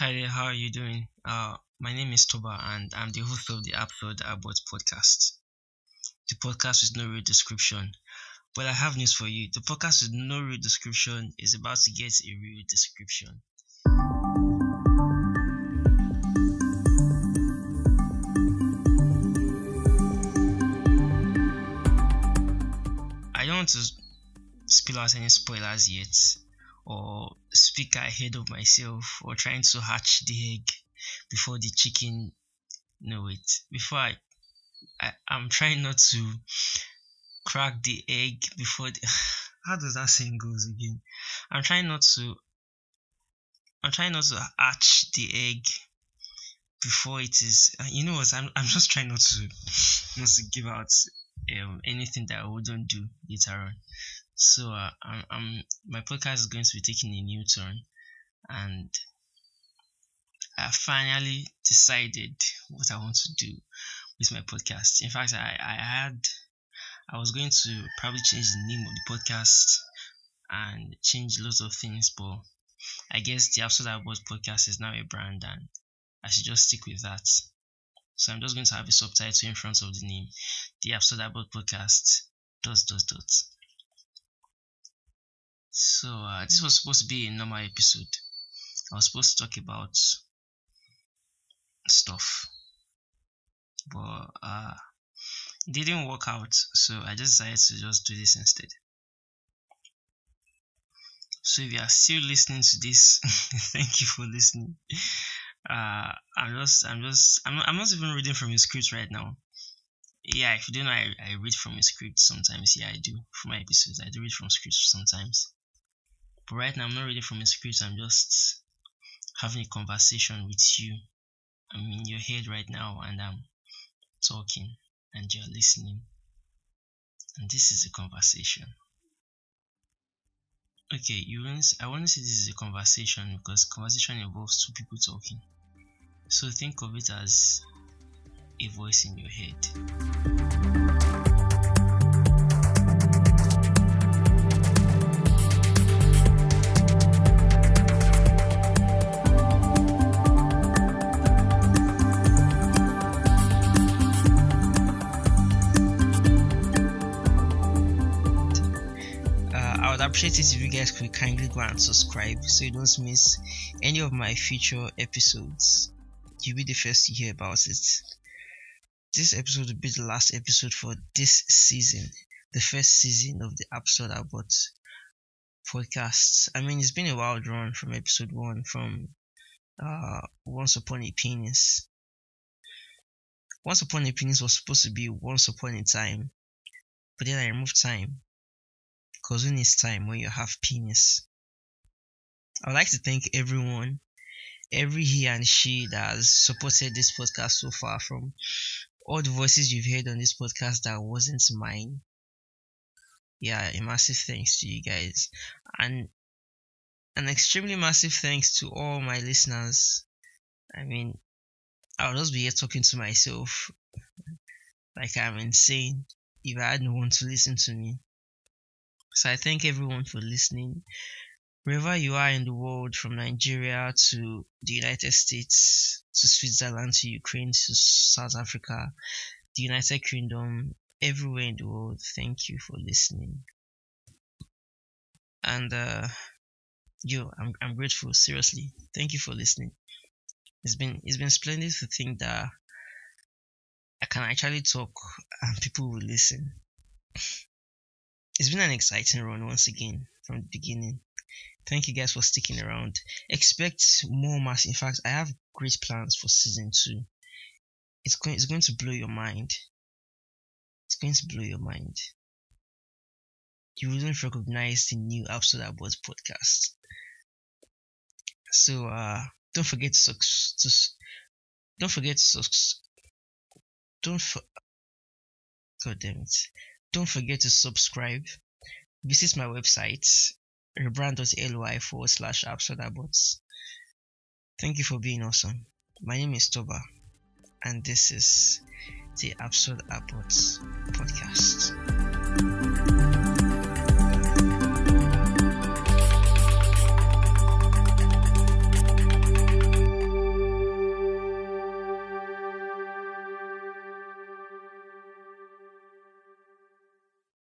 Hi there, how are you doing? Uh, my name is Toba and I'm the host of the Upload About podcast. The podcast with no real description. But I have news for you. The podcast with no real description is about to get a real description. I don't want to spill out any spoilers yet or speak ahead of myself or trying to hatch the egg before the chicken know it. Before I, I I'm trying not to crack the egg before the how does that saying goes again? I'm trying not to I'm trying not to hatch the egg before it is you know what I'm I'm just trying not to not to give out um, anything that I wouldn't do later on. So uh, I'm, I'm, my podcast is going to be taking a new turn, and I finally decided what I want to do with my podcast. In fact, I, I had I was going to probably change the name of the podcast and change lots of things, but I guess the Absolute About podcast is now a brand, and I should just stick with that. So I'm just going to have a subtitle in front of the name, the Absolute About podcast. Dot dot dot. So uh, this was supposed to be a normal episode. I was supposed to talk about stuff, but uh, it didn't work out. So I just decided to just do this instead. So if you are still listening to this, thank you for listening. Uh, I'm just, I'm just, I'm I'm not even reading from a script right now. Yeah, if you don't know, I, I read from a script sometimes. Yeah, I do for my episodes. I do read from scripts sometimes. But right now, I'm not reading from a script. I'm just having a conversation with you. I'm in your head right now, and I'm talking, and you're listening. And this is a conversation. Okay, you want I want to say this is a conversation because conversation involves two people talking. So think of it as a voice in your head. Appreciate it if you guys could kindly go and subscribe so you don't miss any of my future episodes. You'll be the first to hear about it. This episode will be the last episode for this season, the first season of the episode about podcasts. I mean, it's been a wild run from episode one, from uh, Once Upon a Penis. Once Upon a Penis was supposed to be Once Upon a Time, but then I removed time because when it's time when you have penis. I would like to thank everyone, every he and she that has supported this podcast so far from all the voices you've heard on this podcast that wasn't mine. Yeah, a massive thanks to you guys. And an extremely massive thanks to all my listeners. I mean, I'll just be here talking to myself like I'm insane if I had no one to listen to me. So I thank everyone for listening. Wherever you are in the world, from Nigeria to the United States to Switzerland to Ukraine to South Africa, the United Kingdom, everywhere in the world, thank you for listening. And uh, yo, I'm I'm grateful. Seriously, thank you for listening. It's been it's been splendid to think that I can actually talk and people will listen it's been an exciting run once again from the beginning. Thank you guys for sticking around. Expect more mass. In fact, I have great plans for season two. It's going, it's going to blow your mind. It's going to blow your mind. You wouldn't recognize the new episode about podcast. So uh, don't forget to, to don't forget to don't for, God damn it. Don't forget to subscribe. Visit my website, rebrand.ly forward slash absurdabots. Thank you for being awesome. My name is Toba, and this is the Absurd Abots podcast.